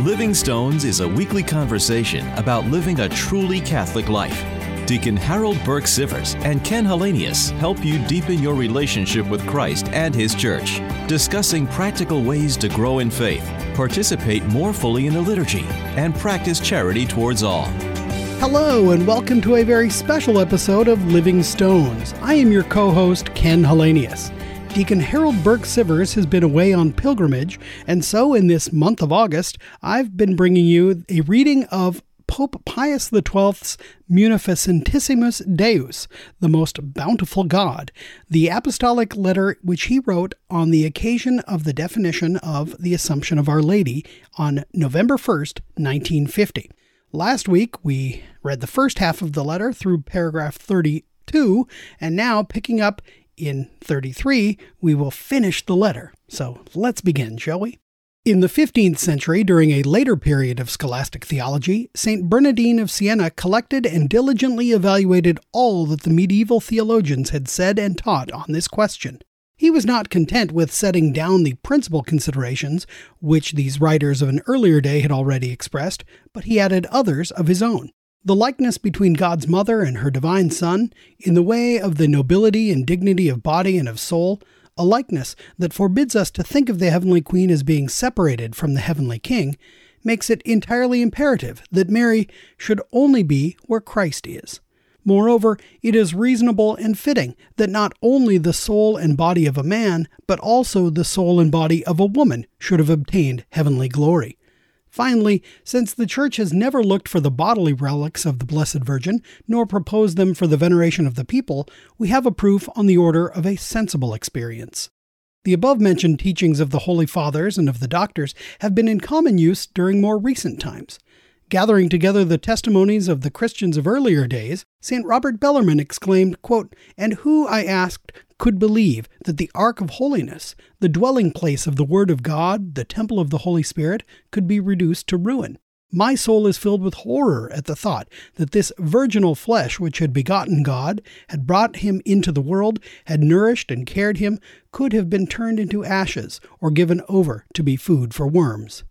Living Stones is a weekly conversation about living a truly Catholic life. Deacon Harold Burke Sivers and Ken Hallenius help you deepen your relationship with Christ and His Church, discussing practical ways to grow in faith, participate more fully in the liturgy, and practice charity towards all. Hello, and welcome to a very special episode of Living Stones. I am your co host, Ken Hallenius. Deacon Harold Burke Sivers has been away on pilgrimage, and so in this month of August, I've been bringing you a reading of Pope Pius XII's Munificentissimus Deus, the most bountiful God, the apostolic letter which he wrote on the occasion of the definition of the Assumption of Our Lady on November 1st, 1950. Last week, we read the first half of the letter through paragraph 32, and now picking up in 33, we will finish the letter. So let's begin, shall we? In the 15th century, during a later period of scholastic theology, St. Bernardine of Siena collected and diligently evaluated all that the medieval theologians had said and taught on this question. He was not content with setting down the principal considerations which these writers of an earlier day had already expressed, but he added others of his own the likeness between God's mother and her divine Son, in the way of the nobility and dignity of body and of soul, a likeness that forbids us to think of the heavenly Queen as being separated from the heavenly King, makes it entirely imperative that Mary should only be where Christ is. Moreover, it is reasonable and fitting that not only the soul and body of a man, but also the soul and body of a woman should have obtained heavenly glory. Finally, since the Church has never looked for the bodily relics of the Blessed Virgin, nor proposed them for the veneration of the people, we have a proof on the order of a sensible experience. The above mentioned teachings of the Holy Fathers and of the doctors have been in common use during more recent times. Gathering together the testimonies of the Christians of earlier days, St. Robert Bellarmine exclaimed, quote, And who, I asked, could believe that the Ark of Holiness, the dwelling place of the Word of God, the temple of the Holy Spirit, could be reduced to ruin. My soul is filled with horror at the thought that this virginal flesh, which had begotten God, had brought him into the world, had nourished and cared him, could have been turned into ashes or given over to be food for worms.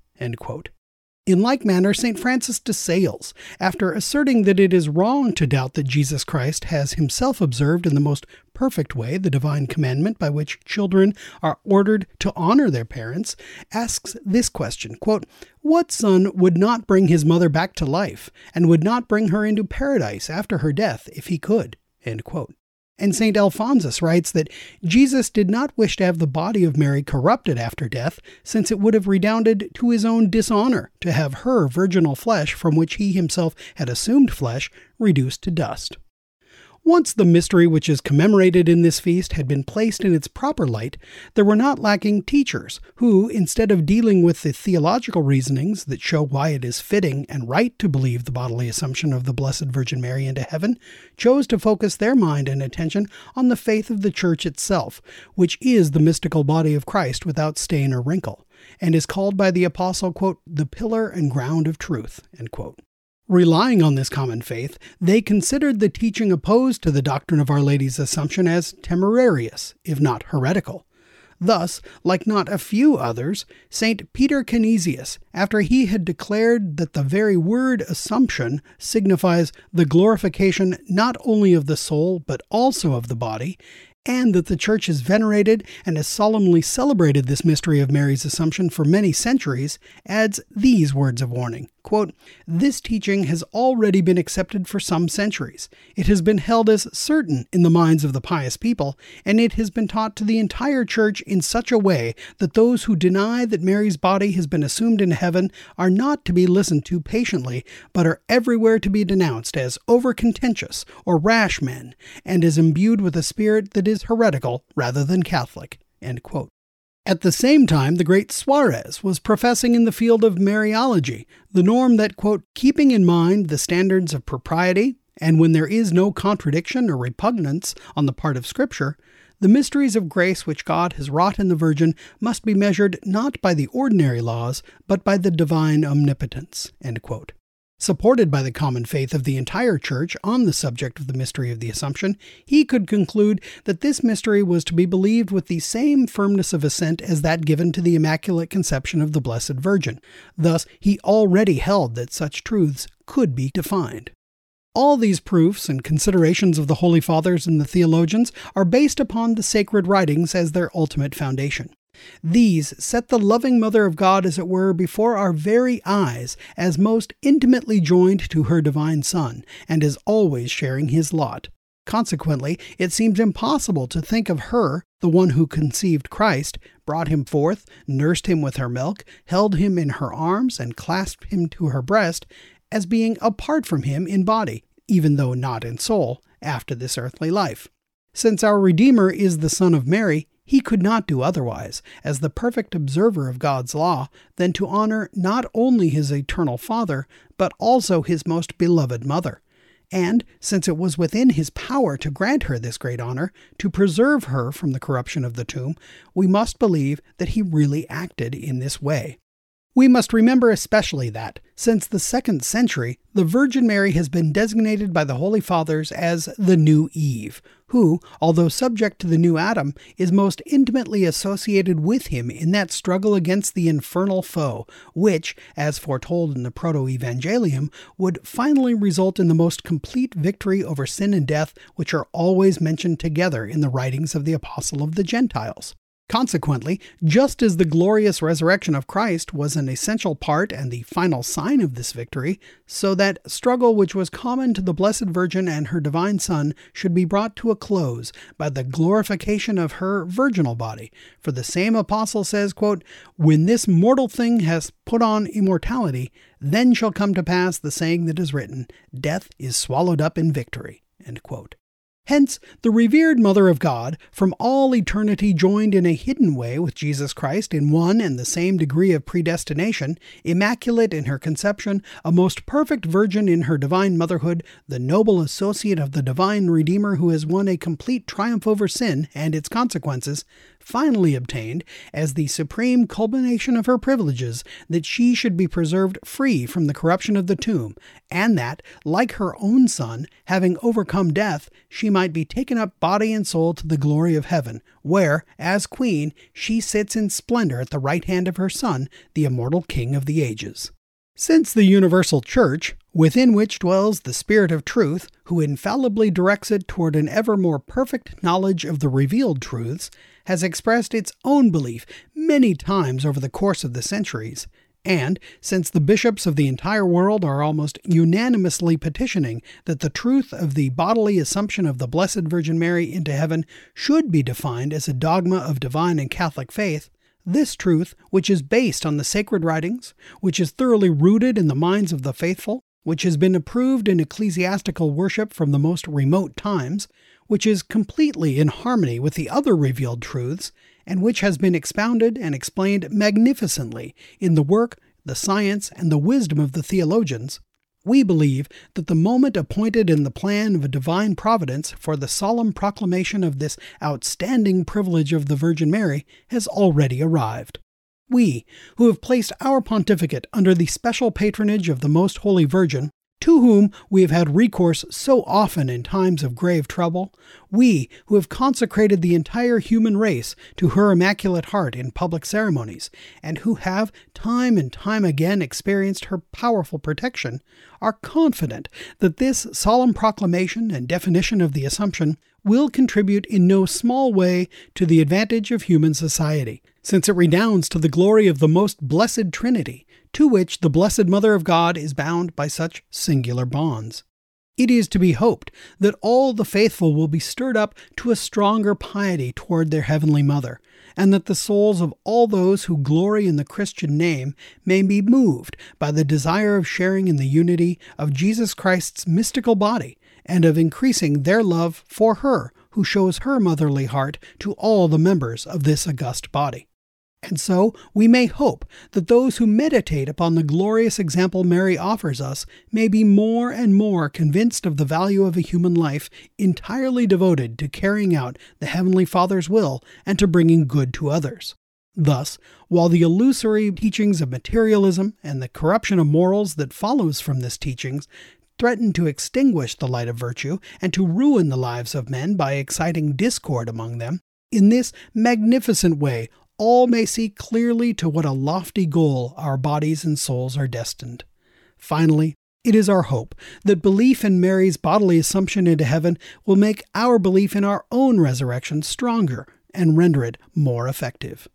In like manner, St. Francis de Sales, after asserting that it is wrong to doubt that Jesus Christ has himself observed in the most perfect way the divine commandment by which children are ordered to honor their parents, asks this question quote, What son would not bring his mother back to life, and would not bring her into paradise after her death if he could? End quote. And St. Alphonsus writes that Jesus did not wish to have the body of Mary corrupted after death, since it would have redounded to his own dishonor to have her virginal flesh, from which he himself had assumed flesh, reduced to dust. Once the mystery which is commemorated in this feast had been placed in its proper light, there were not lacking teachers who, instead of dealing with the theological reasonings that show why it is fitting and right to believe the bodily assumption of the Blessed Virgin Mary into heaven, chose to focus their mind and attention on the faith of the Church itself, which is the mystical body of Christ without stain or wrinkle, and is called by the Apostle, quote, the pillar and ground of truth, end quote. Relying on this common faith, they considered the teaching opposed to the doctrine of Our Lady's Assumption as temerarious, if not heretical. Thus, like not a few others, St. Peter Canisius, after he had declared that the very word assumption signifies the glorification not only of the soul but also of the body, and that the Church has venerated and has solemnly celebrated this mystery of Mary's Assumption for many centuries, adds these words of warning quote, This teaching has already been accepted for some centuries. It has been held as certain in the minds of the pious people, and it has been taught to the entire Church in such a way that those who deny that Mary's body has been assumed in heaven are not to be listened to patiently, but are everywhere to be denounced as over contentious or rash men, and as imbued with a spirit that is heretical rather than Catholic. At the same time, the great Suarez was professing in the field of Mariology the norm that, quote, keeping in mind the standards of propriety, and when there is no contradiction or repugnance on the part of Scripture, the mysteries of grace which God has wrought in the Virgin must be measured not by the ordinary laws, but by the divine omnipotence. Supported by the common faith of the entire Church on the subject of the mystery of the Assumption, he could conclude that this mystery was to be believed with the same firmness of assent as that given to the Immaculate Conception of the Blessed Virgin. Thus, he already held that such truths could be defined. All these proofs and considerations of the Holy Fathers and the theologians are based upon the sacred writings as their ultimate foundation. These set the loving Mother of God, as it were, before our very eyes, as most intimately joined to her divine Son, and as always sharing his lot. Consequently, it seems impossible to think of her, the one who conceived Christ, brought him forth, nursed him with her milk, held him in her arms, and clasped him to her breast, as being apart from him in body, even though not in soul, after this earthly life. Since our Redeemer is the Son of Mary, he could not do otherwise, as the perfect observer of God's law, than to honor not only his eternal Father, but also his most beloved Mother. And, since it was within his power to grant her this great honor, to preserve her from the corruption of the tomb, we must believe that he really acted in this way. We must remember especially that, since the second century, the Virgin Mary has been designated by the Holy Fathers as the new Eve, who, although subject to the new Adam, is most intimately associated with him in that struggle against the infernal foe, which, as foretold in the Proto Evangelium, would finally result in the most complete victory over sin and death, which are always mentioned together in the writings of the Apostle of the Gentiles. Consequently, just as the glorious resurrection of Christ was an essential part and the final sign of this victory, so that struggle which was common to the Blessed Virgin and her divine Son should be brought to a close by the glorification of her virginal body. For the same apostle says, quote, When this mortal thing has put on immortality, then shall come to pass the saying that is written, Death is swallowed up in victory. End quote. Hence, the revered Mother of God, from all eternity joined in a hidden way with Jesus Christ in one and the same degree of predestination, immaculate in her conception, a most perfect virgin in her divine motherhood, the noble associate of the divine Redeemer who has won a complete triumph over sin and its consequences, finally obtained, as the supreme culmination of her privileges, that she should be preserved free from the corruption of the tomb, and that, like her own Son, having overcome death, she might be taken up body and soul to the glory of heaven, where, as Queen, she sits in splendor at the right hand of her Son, the immortal King of the ages. Since the universal Church, within which dwells the Spirit of truth, who infallibly directs it toward an ever more perfect knowledge of the revealed truths, has expressed its own belief many times over the course of the centuries, and since the bishops of the entire world are almost unanimously petitioning that the truth of the bodily assumption of the Blessed Virgin Mary into heaven should be defined as a dogma of divine and Catholic faith, this truth, which is based on the sacred writings, which is thoroughly rooted in the minds of the faithful, which has been approved in ecclesiastical worship from the most remote times, which is completely in harmony with the other revealed truths, and which has been expounded and explained magnificently in the work, the science, and the wisdom of the theologians, we believe that the moment appointed in the plan of a divine providence for the solemn proclamation of this outstanding privilege of the Virgin Mary has already arrived. We, who have placed our pontificate under the special patronage of the Most Holy Virgin, to whom we have had recourse so often in times of grave trouble, we who have consecrated the entire human race to her Immaculate Heart in public ceremonies, and who have time and time again experienced her powerful protection, are confident that this solemn proclamation and definition of the Assumption will contribute in no small way to the advantage of human society, since it redounds to the glory of the most blessed Trinity to which the Blessed Mother of God is bound by such singular bonds. It is to be hoped that all the faithful will be stirred up to a stronger piety toward their Heavenly Mother, and that the souls of all those who glory in the Christian name may be moved by the desire of sharing in the unity of Jesus Christ's mystical body, and of increasing their love for her who shows her motherly heart to all the members of this august body. And so we may hope that those who meditate upon the glorious example Mary offers us may be more and more convinced of the value of a human life entirely devoted to carrying out the Heavenly Father's will and to bringing good to others. Thus, while the illusory teachings of materialism and the corruption of morals that follows from this teachings threaten to extinguish the light of virtue and to ruin the lives of men by exciting discord among them, in this magnificent way all may see clearly to what a lofty goal our bodies and souls are destined. Finally, it is our hope that belief in Mary's bodily assumption into heaven will make our belief in our own resurrection stronger and render it more effective.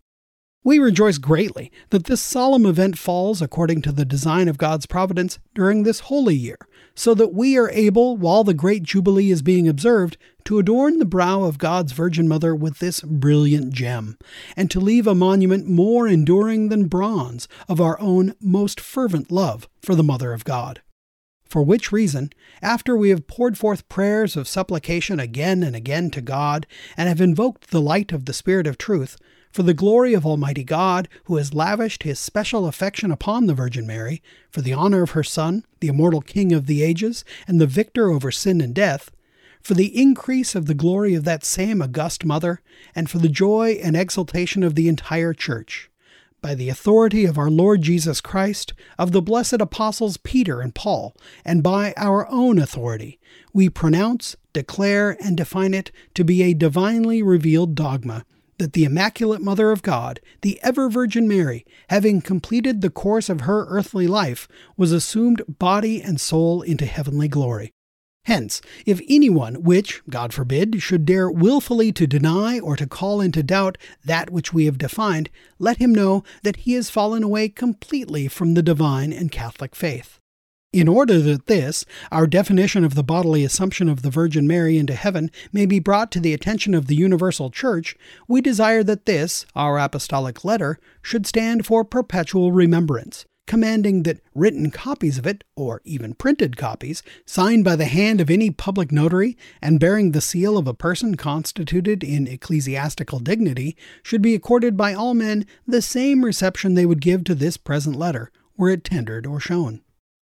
We rejoice greatly that this solemn event falls according to the design of God's providence during this holy year, so that we are able, while the great Jubilee is being observed, to adorn the brow of God's Virgin Mother with this brilliant gem, and to leave a monument more enduring than bronze of our own most fervent love for the Mother of God. For which reason, after we have poured forth prayers of supplication again and again to God, and have invoked the light of the Spirit of truth, for the glory of Almighty God, who has lavished his special affection upon the Virgin Mary, for the honor of her Son, the immortal King of the ages, and the victor over sin and death, for the increase of the glory of that same august Mother, and for the joy and exultation of the entire Church. By the authority of our Lord Jesus Christ, of the blessed apostles Peter and Paul, and by our own authority, we pronounce, declare, and define it to be a divinely revealed dogma that the Immaculate Mother of God, the ever Virgin Mary, having completed the course of her earthly life, was assumed body and soul into heavenly glory. Hence, if anyone which, God forbid, should dare wilfully to deny or to call into doubt that which we have defined, let him know that he has fallen away completely from the divine and Catholic faith. In order that this, our definition of the bodily assumption of the Virgin Mary into heaven, may be brought to the attention of the universal Church, we desire that this, our apostolic letter, should stand for perpetual remembrance, commanding that written copies of it, or even printed copies, signed by the hand of any public notary and bearing the seal of a person constituted in ecclesiastical dignity, should be accorded by all men the same reception they would give to this present letter, were it tendered or shown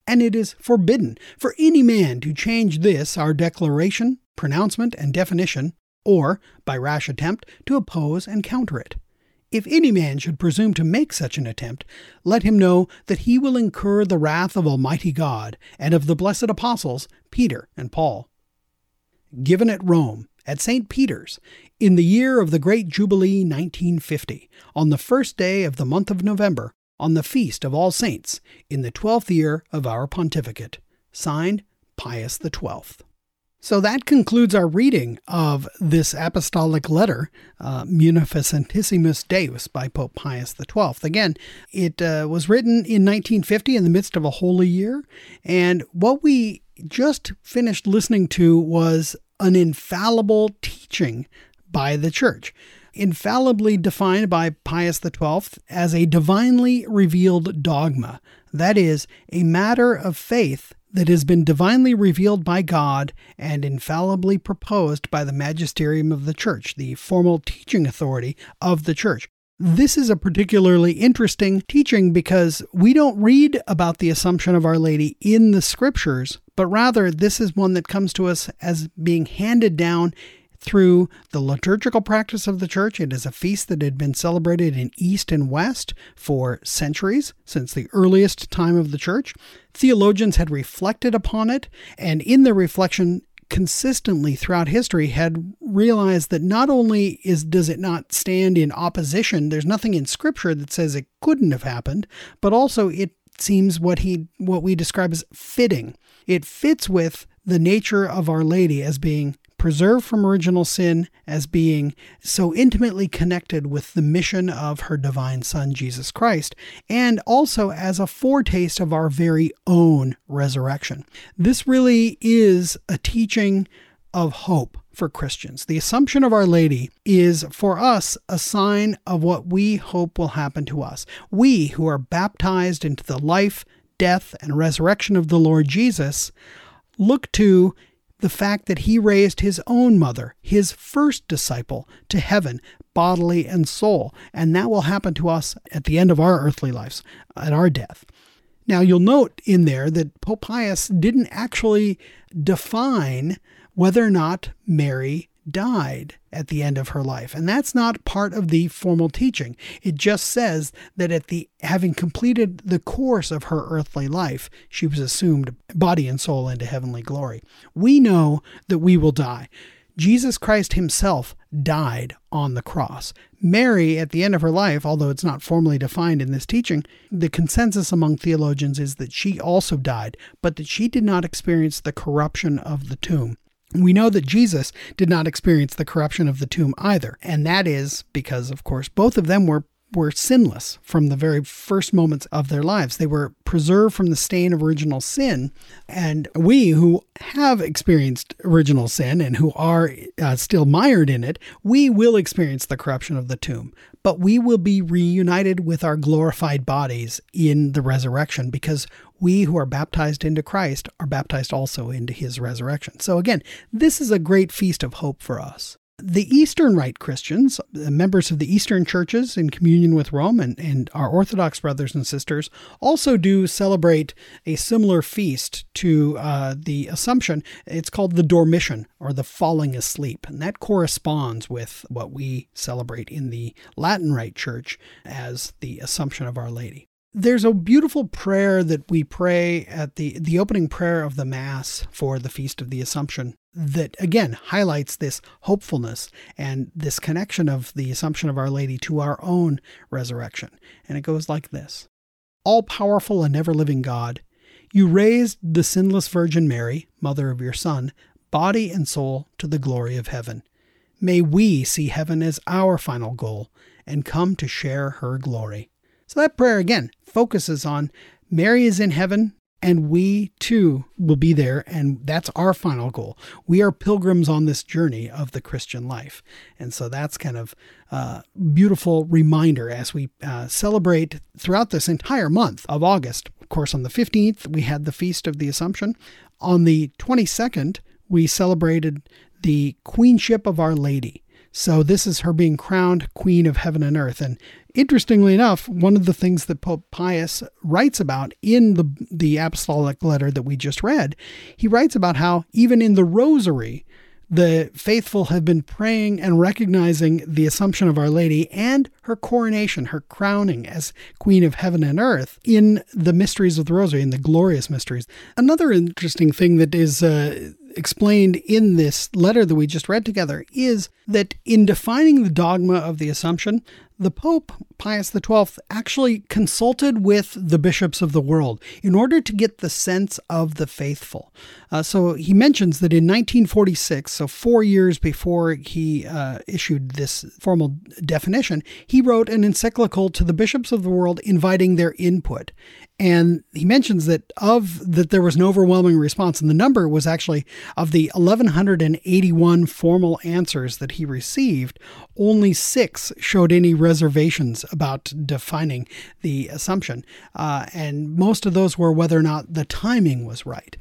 and it is forbidden for any man to change this our declaration, pronouncement, and definition, or, by rash attempt, to oppose and counter it. If any man should presume to make such an attempt, let him know that he will incur the wrath of Almighty God and of the blessed apostles, Peter and Paul. Given at Rome, at St. Peter's, in the year of the great Jubilee 1950, on the first day of the month of November, on the feast of All Saints in the twelfth year of our pontificate. Signed, Pius XII. So that concludes our reading of this apostolic letter, uh, Munificentissimus Deus, by Pope Pius XII. Again, it uh, was written in 1950 in the midst of a holy year, and what we just finished listening to was an infallible teaching by the Church infallibly defined by Pius XII as a divinely revealed dogma, that is, a matter of faith that has been divinely revealed by God and infallibly proposed by the magisterium of the Church, the formal teaching authority of the Church. This is a particularly interesting teaching because we don't read about the Assumption of Our Lady in the scriptures, but rather this is one that comes to us as being handed down through the liturgical practice of the church. It is a feast that had been celebrated in East and West for centuries, since the earliest time of the church. Theologians had reflected upon it, and in their reflection, consistently throughout history had realized that not only is does it not stand in opposition there's nothing in scripture that says it couldn't have happened but also it seems what he what we describe as fitting it fits with the nature of our lady as being preserved from original sin as being so intimately connected with the mission of her divine Son, Jesus Christ, and also as a foretaste of our very own resurrection. This really is a teaching of hope for Christians. The Assumption of Our Lady is for us a sign of what we hope will happen to us. We who are baptized into the life, death, and resurrection of the Lord Jesus look to the fact that he raised his own mother, his first disciple, to heaven, bodily and soul. And that will happen to us at the end of our earthly lives, at our death. Now, you'll note in there that Pope Pius didn't actually define whether or not Mary died at the end of her life. And that's not part of the formal teaching. It just says that at the having completed the course of her earthly life, she was assumed body and soul into heavenly glory. We know that we will die. Jesus Christ himself died on the cross. Mary, at the end of her life, although it's not formally defined in this teaching, the consensus among theologians is that she also died, but that she did not experience the corruption of the tomb. We know that Jesus did not experience the corruption of the tomb either, and that is because, of course, both of them were were sinless from the very first moments of their lives. They were preserved from the stain of original sin. And we who have experienced original sin and who are uh, still mired in it, we will experience the corruption of the tomb. But we will be reunited with our glorified bodies in the resurrection because we who are baptized into Christ are baptized also into his resurrection. So again, this is a great feast of hope for us. The Eastern Rite Christians, members of the Eastern churches in communion with Rome, and, and our Orthodox brothers and sisters, also do celebrate a similar feast to uh, the Assumption. It's called the Dormition, or the falling asleep, and that corresponds with what we celebrate in the Latin Rite Church as the Assumption of Our Lady. There's a beautiful prayer that we pray at the, the opening prayer of the Mass for the Feast of the Assumption that again highlights this hopefulness and this connection of the Assumption of Our Lady to our own resurrection. And it goes like this All powerful and ever living God, you raised the sinless Virgin Mary, mother of your Son, body and soul to the glory of heaven. May we see heaven as our final goal and come to share her glory. So that prayer again focuses on Mary is in heaven and we too will be there and that's our final goal. We are pilgrims on this journey of the christian life. And so that's kind of a beautiful reminder as we uh, celebrate throughout this entire month of august. Of course on the 15th we had the feast of the assumption. On the 22nd we celebrated the queenship of our lady so this is her being crowned queen of heaven and earth and Interestingly enough, one of the things that Pope Pius writes about in the, the apostolic letter that we just read, he writes about how even in the rosary, the faithful have been praying and recognizing the Assumption of Our Lady and her coronation, her crowning as Queen of Heaven and Earth in the mysteries of the Rosary, in the glorious mysteries. Another interesting thing that is uh, explained in this letter that we just read together is that in defining the dogma of the Assumption, the Pope, Pius XII, actually consulted with the bishops of the world in order to get the sense of the faithful. Uh, so he mentions that in 1946, so four years before he uh, issued this formal definition, he wrote an encyclical to the bishops of the world inviting their input. And he mentions that of that there was an overwhelming response, and the number was actually of the 1181 formal answers that he received, only six showed any reservations about defining the assumption, uh, and most of those were whether or not the timing was right.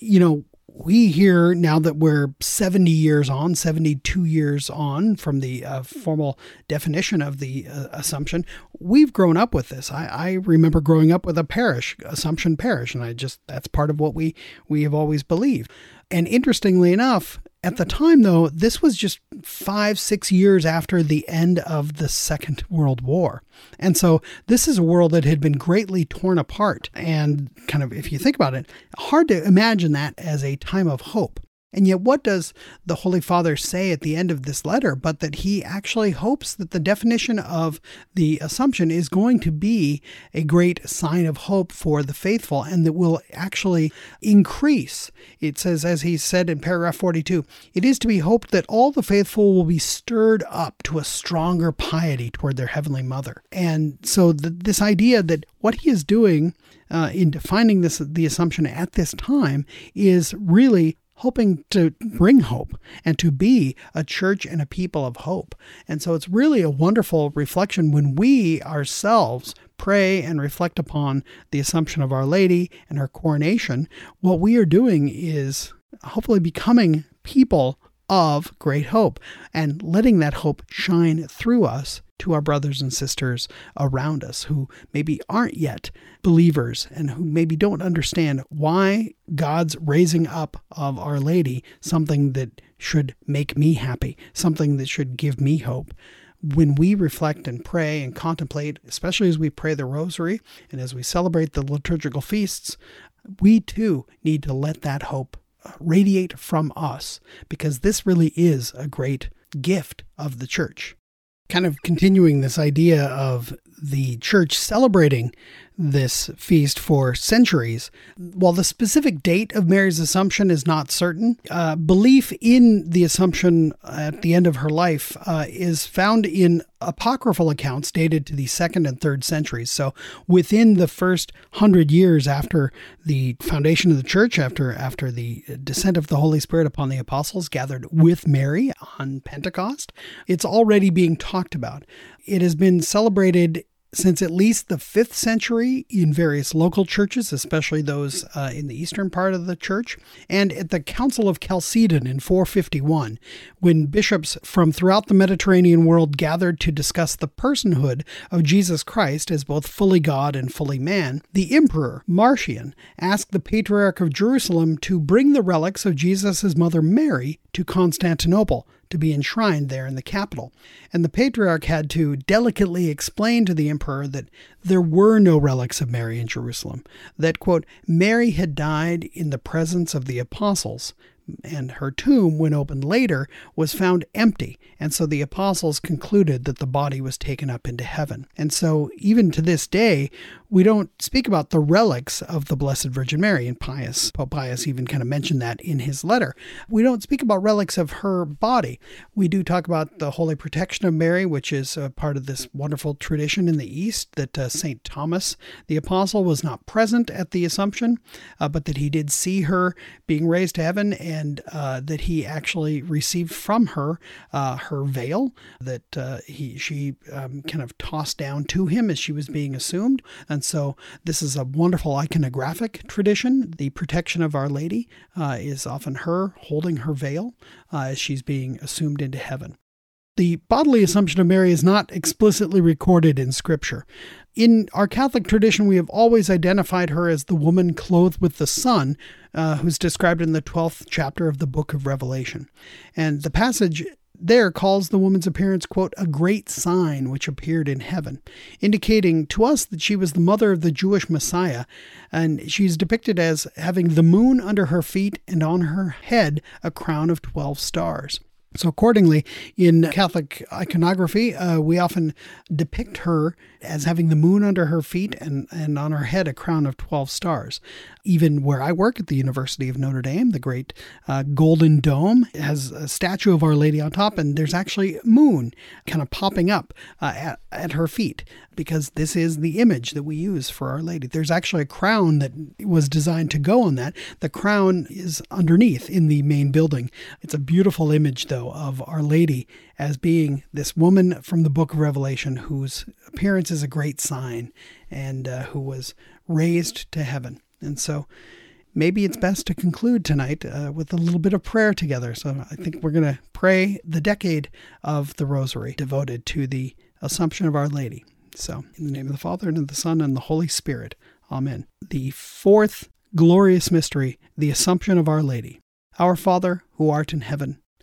You know, we hear now that we're 70 years on, 72 years on from the uh, formal definition of the uh, Assumption, we've grown up with this. I, I, remember growing up with a parish, Assumption Parish, and I just, that's part of what we, we have always believed. And interestingly enough, at the time, though, this was just five, six years after the end of the Second World War. And so this is a world that had been greatly torn apart. And kind of, if you think about it, hard to imagine that as a time of hope. And yet, what does the Holy Father say at the end of this letter? But that he actually hopes that the definition of the Assumption is going to be a great sign of hope for the faithful and that will actually increase. It says, as he said in paragraph 42, it is to be hoped that all the faithful will be stirred up to a stronger piety toward their Heavenly Mother. And so, the, this idea that what he is doing uh, in defining this the assumption at this time is really hoping to bring hope and to be a church and a people of hope. And so it's really a wonderful reflection when we ourselves pray and reflect upon the Assumption of Our Lady and her coronation. What we are doing is hopefully becoming people of great hope and letting that hope shine through us to our brothers and sisters around us who maybe aren't yet believers and who maybe don't understand why God's raising up of Our Lady something that should make me happy, something that should give me hope. When we reflect and pray and contemplate, especially as we pray the rosary and as we celebrate the liturgical feasts, we too need to let that hope radiate from us because this really is a great gift of the church. Kind of continuing this idea of the church celebrating this feast for centuries. While the specific date of Mary's Assumption is not certain, uh, belief in the Assumption at the end of her life uh, is found in apocryphal accounts dated to the second and third centuries. So, within the first hundred years after the foundation of the church, after after the descent of the Holy Spirit upon the apostles gathered with Mary on Pentecost, it's already being talked about. It has been celebrated since at least the 5th century in various local churches, especially those uh, in the eastern part of the church, and at the Council of Chalcedon in 451, when bishops from throughout the Mediterranean world gathered to discuss the personhood of Jesus Christ as both fully God and fully man, the emperor, Marcian, asked the Patriarch of Jerusalem to bring the relics of Jesus' mother Mary to Constantinople to be enshrined there in the capital. And the patriarch had to delicately explain to the emperor that there were no relics of Mary in Jerusalem, that, quote, Mary had died in the presence of the apostles, and her tomb, when opened later, was found empty. And so the apostles concluded that the body was taken up into heaven. And so, even to this day, we don't speak about the relics of the Blessed Virgin Mary. And Pius, Pope Pius even kind of mentioned that in his letter. We don't speak about relics of her body. We do talk about the holy protection of Mary, which is a part of this wonderful tradition in the East that uh, St. Thomas the Apostle was not present at the Assumption, uh, but that he did see her being raised to heaven and uh, that he actually received from her uh, her veil that uh, he she um, kind of tossed down to him as she was being assumed. And so this is a wonderful iconographic tradition. The protection of Our Lady uh, is often her holding her veil uh, as she's being assumed into heaven. The bodily assumption of Mary is not explicitly recorded in Scripture. In our Catholic tradition, we have always identified her as the woman clothed with the sun, uh, who's described in the 12th chapter of the book of Revelation. And the passage there calls the woman's appearance, quote, a great sign which appeared in heaven, indicating to us that she was the mother of the Jewish Messiah, and she's depicted as having the moon under her feet and on her head a crown of 12 stars. So, accordingly, in Catholic iconography, uh, we often depict her as having the moon under her feet and, and on her head a crown of 12 stars. Even where I work at the University of Notre Dame, the great uh, Golden Dome has a statue of Our Lady on top, and there's actually a moon kind of popping up uh, at, at her feet because this is the image that we use for Our Lady. There's actually a crown that was designed to go on that. The crown is underneath in the main building. It's a beautiful image, though, of Our Lady as being this woman from the book of Revelation whose appearance is a great sign and uh, who was raised to heaven. And so maybe it's best to conclude tonight uh, with a little bit of prayer together. So I think we're going to pray the decade of the Rosary devoted to the Assumption of Our Lady. So, in the name of the Father, and of the Son, and the Holy Spirit. Amen. The fourth glorious mystery, the Assumption of Our Lady. Our Father, who art in heaven,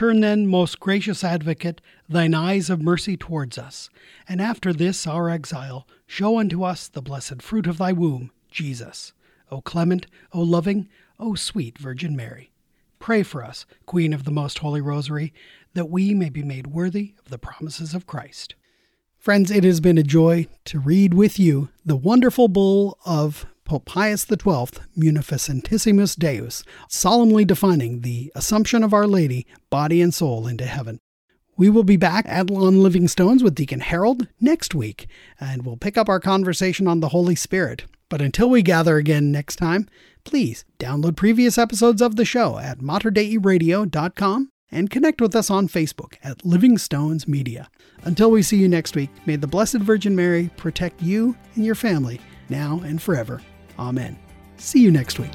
Turn then, most gracious advocate, thine eyes of mercy towards us, and after this our exile, show unto us the blessed fruit of thy womb, Jesus. O clement, O loving, O sweet Virgin Mary. Pray for us, Queen of the Most Holy Rosary, that we may be made worthy of the promises of Christ. Friends, it has been a joy to read with you the wonderful bull of Pope Pius XII, Munificentissimus Deus, solemnly defining the Assumption of Our Lady, body and soul, into heaven. We will be back at On Living Stones with Deacon Harold next week, and we'll pick up our conversation on the Holy Spirit. But until we gather again next time, please download previous episodes of the show at materdeiradio.com and connect with us on Facebook at Living Stones Media. Until we see you next week, may the Blessed Virgin Mary protect you and your family now and forever. Amen. See you next week.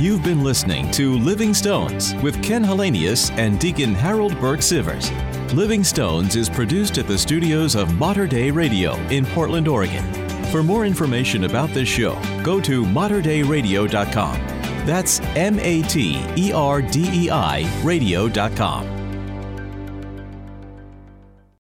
You've been listening to Living Stones with Ken Hallenius and Deacon Harold Burke Sivers. Living Stones is produced at the studios of Mater Dei Radio in Portland, Oregon. For more information about this show, go to materdeiradio.com. That's M A T E R D E I radio.com.